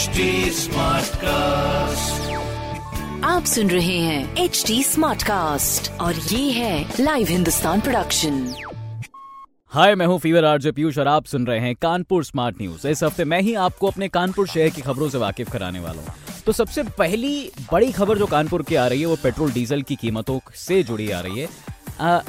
HD Smartcast. आप सुन रहे हैं एच डी स्मार्ट कास्ट और ये है लाइव हिंदुस्तान प्रोडक्शन हाय मैं हूँ फीवर आरजे पीयूष और आप सुन रहे हैं कानपुर स्मार्ट न्यूज़ इस हफ़्ते मैं ही आपको अपने कानपुर शहर की खबरों से वाकिफ कराने वाला हूँ। तो सबसे पहली बड़ी खबर जो कानपुर की आ रही है वो पेट्रोल डीजल की कीमतों से जुड़ी आ रही है। आ,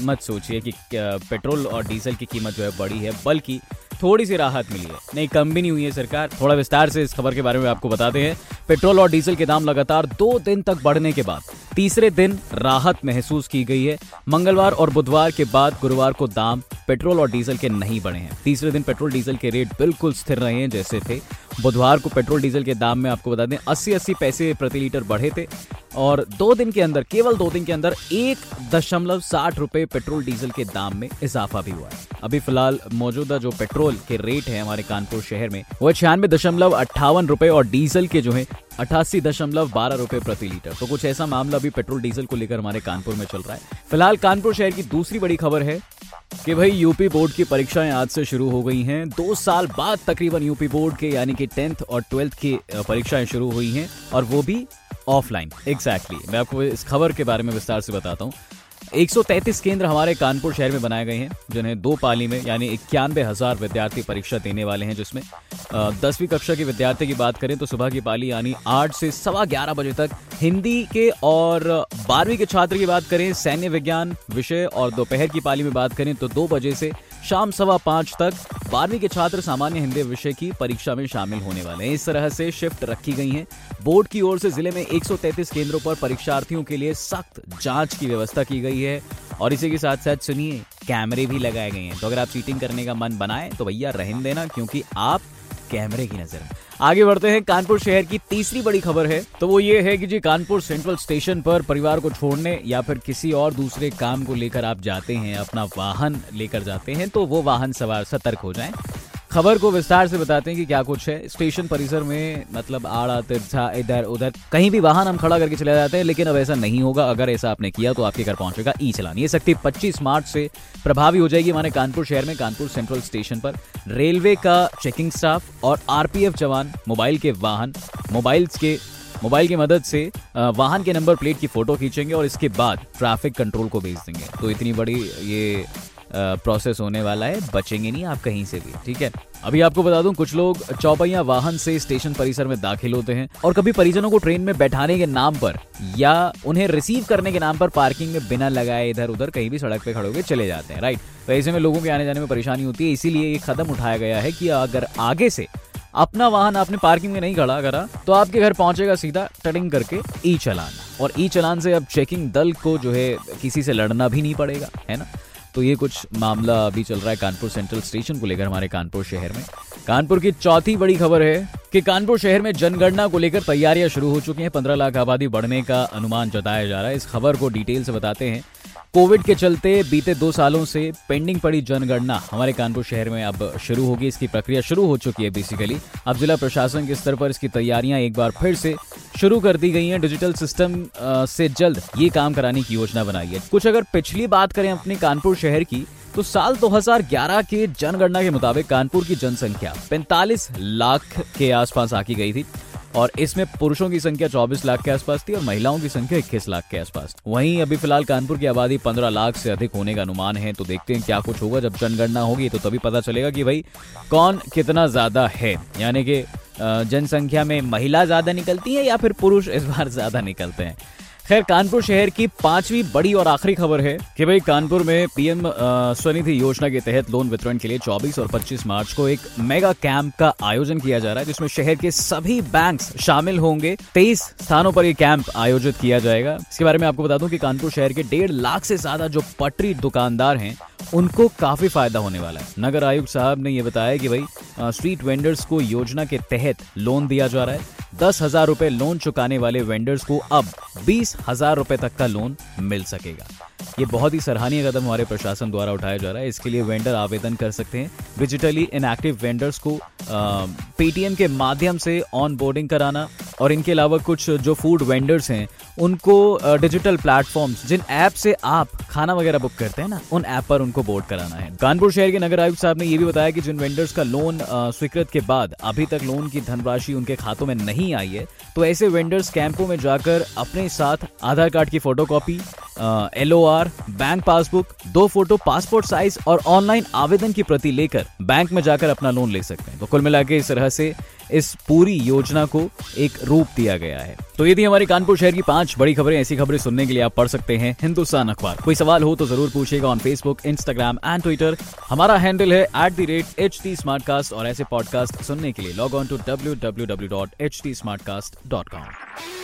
मत सोचिए कि पेट्रोल और डीजल की कीमत जो है बड़ी है बल्कि थोड़ी सी राहत मिली है। नहीं, कम भी नहीं हुई है सरकार। थोड़ा विस्तार से इस खबर के बारे में आपको बताते हैं। पेट्रोल और डीजल के दाम लगातार दो दिन तक बढ़ने के बाद तीसरे दिन राहत महसूस की गई है। मंगलवार और बुधवार के बाद गुरुवार को दाम पेट्रोल और डीजल के नहीं बढ़े हैं। तीसरे दिन पेट्रोल डीजल के रेट बिल्कुल स्थिर रहे हैं जैसे थे। बुधवार को पेट्रोल डीजल के दाम में आपको बता दें अस्सी अस्सी पैसे प्रति लीटर बढ़े थे। और दो दिन के अंदर, केवल दो दिन के अंदर, एक दशमलव साठ रुपए पेट्रोल डीजल के दाम में इजाफा भी हुआ है। अभी फ़िलहाल मौजूदा जो पेट्रोल के रेट है हमारे कानपुर शहर में, वो छियानवे दशमलव अट्ठावन रुपए और डीजल के जो है, अठासी दशमलव बारह रुपए प्रति लीटर। तो कुछ ऐसा मामला भी पेट्रोल डीजल को लेकर हमारे कानपुर में चल रहा है। फ़िलहाल कानपुर शहर की दूसरी बड़ी खबर है कि भाई, यूपी बोर्ड की परीक्षाएँ आज से शुरू हो गई हैं। दो साल बाद तकरीबन यूपी बोर्ड के, यानी कि टेंथ और ट्वेल्थ की परीक्षाएँ शुरू हुई हैं और वो भी ऑफलाइन एग्जैक्टली exactly. मैं आपको इस खबर के बारे में विस्तार से बताता हूँ 133 केंद्र हमारे कानपुर शहर में बनाए गए हैं, जिन्हें दो पाली में, यानी इक्यानवे हज़ार विद्यार्थी परीक्षा देने वाले हैं, जिसमें दसवीं कक्षा के विद्यार्थी की बात करें तो सुबह की पाली, यानी आठ से सवा ग्यारह बजे तक, हिंदी के और बारहवीं के छात्र की बात करें, सैन्य विज्ञान, विषय और दोपहर की पाली में बात करें तो दो बजे से शाम सवा पाँच तक बारहवीं के छात्र सामान्य हिंदी विषय की परीक्षा में शामिल होने वाले हैं। इस तरह से शिफ्ट रखी गई है। बोर्ड की ओर से ज़िले में 133 केंद्रों पर परीक्षार्थियों के लिए सख्त जाँच की व्यवस्था की गई है। और इसी के साथ साथ सुनिए, कैमरे भी लगाए गए हैं। तो अगर आप चीटिंग करने का मन बनाए तो भैया रहन देना, क्योंकि आप कैमरे की नज़र। आगे बढ़ते हैं, कानपुर शहर की तीसरी बड़ी खबर है। तो वो ये है कि जी, कानपुर सेंट्रल स्टेशन पर परिवार को छोड़ने या फिर किसी और दूसरे काम को लेकर आप जाते हैं, अपना वाहन लेकर जाते हैं तो वो वाहन सवार सतर्क हो जाएँ। खबर को विस्तार से बताते हैं कि क्या कुछ है। स्टेशन परिसर में मतलब आड़ा, तिरछा, इधर, उधर, कहीं भी वाहन हम खड़ा करके चले जाते हैं, लेकिन अब ऐसा नहीं होगा। अगर ऐसा आपने किया तो आपके घर पहुंचेगा ई चलान ये सख्ती 25 मार्च से प्रभावी हो जाएगी हमारे कानपुर शहर में, कानपुर सेंट्रल स्टेशन पर। रेलवे का चेकिंग स्टाफ और आरपीएफ जवान मोबाइल के वाहन मोबाइल के, मोबाइल की मदद से वाहन के नंबर प्लेट की फ़ोटो खींचेंगे और इसके बाद ट्रैफ़िक कंट्रोल को भेज देंगे। तो इतनी बड़ी ये प्रोसेस होने वाला है, बचेंगे नहीं आप कहीं से भी, ठीक है? अभी आपको बता दूँ, कुछ लोग चौपहिया वाहन से स्टेशन परिसर में दाखिल होते हैं और कभी परिजनों को ट्रेन में बैठाने के नाम पर या उन्हें रिसीव करने के नाम पर पार्किंग में बिना लगाए इधर उधर कहीं भी सड़क पे खड़े होकर चले जाते हैं राइट तो ऐसे में लोगों के आने जाने में परेशानी होती है, इसीलिए ये कदम उठाया गया है कि अगर आगे से अपना वाहन आपने पार्किंग में नहीं खड़ा करा तो आपके घर पहुंचेगा सीधा टटिंग करके ई चलान और ई चलान से अब चेकिंग दल को जो है किसी से लड़ना भी नहीं पड़ेगा, है ना? तो ये कुछ मामला अभी चल रहा है कानपुर सेंट्रल स्टेशन को लेकर हमारे कानपुर शहर में। कानपुर की चौथी बड़ी खबर है कि कानपुर शहर में जनगणना को लेकर तैयारियाँ शुरू हो चुकी हैं। पंद्रह लाख आबादी बढ़ने का अनुमान जताया जा रहा है। इस खबर को डिटेल से बताते हैं कोविड के चलते बीते दो सालों से पेंडिंग पड़ी जनगणना हमारे कानपुर शहर में अब शुरू होगी। इसकी प्रक्रिया शुरू हो चुकी है बेसिकली अब जिला प्रशासन के स्तर पर इसकी तैयारियाँ एक बार फिर से शुरू कर दी गई हैं। डिजिटल सिस्टम से जल्द ये काम कराने की योजना बनाई है। कुछ अगर पिछली बात करें अपने कानपुर शहर की तो साल 2011 के जनगणना के मुताबिक कानपुर की जनसंख्या 45 लाख के आसपास आकी गई थी। और इसमें पुरुषों की संख्या 24 लाख के आसपास थी और महिलाओं की संख्या 21 लाख के आसपास वहीं अभी फ़िलहाल कानपुर की आबादी 15 लाख से अधिक होने का अनुमान है तो देखते हैं क्या कुछ होगा। जब जनगणना होगी तो तभी पता चलेगा कि भाई, कौन कितना ज़्यादा है। यानी कि जनसंख्या में महिला ज़्यादा निकलती है या फिर पुरुष इस बार ज़्यादा निकलते हैं? खैर, कानपुर शहर की पांचवी बड़ी और आखिरी खबर है कि भाई, कानपुर में पीएम स्वनिधि योजना के तहत लोन वितरण के लिए 24 और 25 मार्च को एक मेगा कैंप का आयोजन किया जा रहा है, जिसमें शहर के सभी बैंक्स शामिल होंगे। तेईस स्थानों पर यह कैंप आयोजित किया जाएगा। इसके बारे में आपको बता दूँ कि कानपुर शहर के डेढ़ लाख से ज़्यादा जो पटरी दुकानदार हैं, उनको काफ़ी फ़ायदा होने वाला है। नगर आयुक्त साहब ने यह बताया कि भाई स्ट्रीट वेंडर्स को योजना के तहत लोन दिया जा रहा है। दस हज़ार रूपए लोन चुकाने वाले वेंडर्स को अब बीस हज़ार रूपए तक का लोन मिल सकेगा। ये बहुत ही सराहनीय कदम हमारे प्रशासन द्वारा उठाया जा रहा है। इसके लिए वेंडर आवेदन कर सकते हैं। डिजिटली इनएक्टिव वेंडर्स को पेटीएम के माध्यम से ऑन बोर्डिंग कराना और इनके अलावा कुछ जो फ़ूड वेंडर्स हैं उनको डिजिटल प्लेटफॉर्म्स जिन ऐप से आप खाना वगैरह बुक करते हैं ना, उन ऐप पर उनको बोर्ड कराना है। कानपुर शहर के नगर आयुक्त साहब ने यह भी बताया कि जिन वेंडर्स का लोन स्वीकृत के बाद अभी तक लोन की धनराशि उनके खातों में नहीं आई है तो ऐसे वेंडर्स कैंपों में जाकर अपने साथ आधार कार्ड की photocopy L O R bank passbook दो फ़ोटो पासपोर्ट साइज़ और ऑनलाइन आवेदन की प्रति लेकर बैंक में जाकर अपना लोन ले सकते हैं। तो कुल मिला इस तरह से इस पूरी योजना को एक रूप दिया गया है। तो ये थी हमारी कानपुर शहर की पाँच बड़ी खबरें। ऐसी खबरें सुनने के लिए आप पढ़ सकते हैं हिंदुस्तान अखबार। कोई सवाल हो तो ज़रूर पूछेगा on Facebook Instagram and Twitter हमारा हैंडल है at the rate H T smart cast और ऐसे पॉडकास्ट सुनने के लिए log on to W W W dot H T smart cast dot com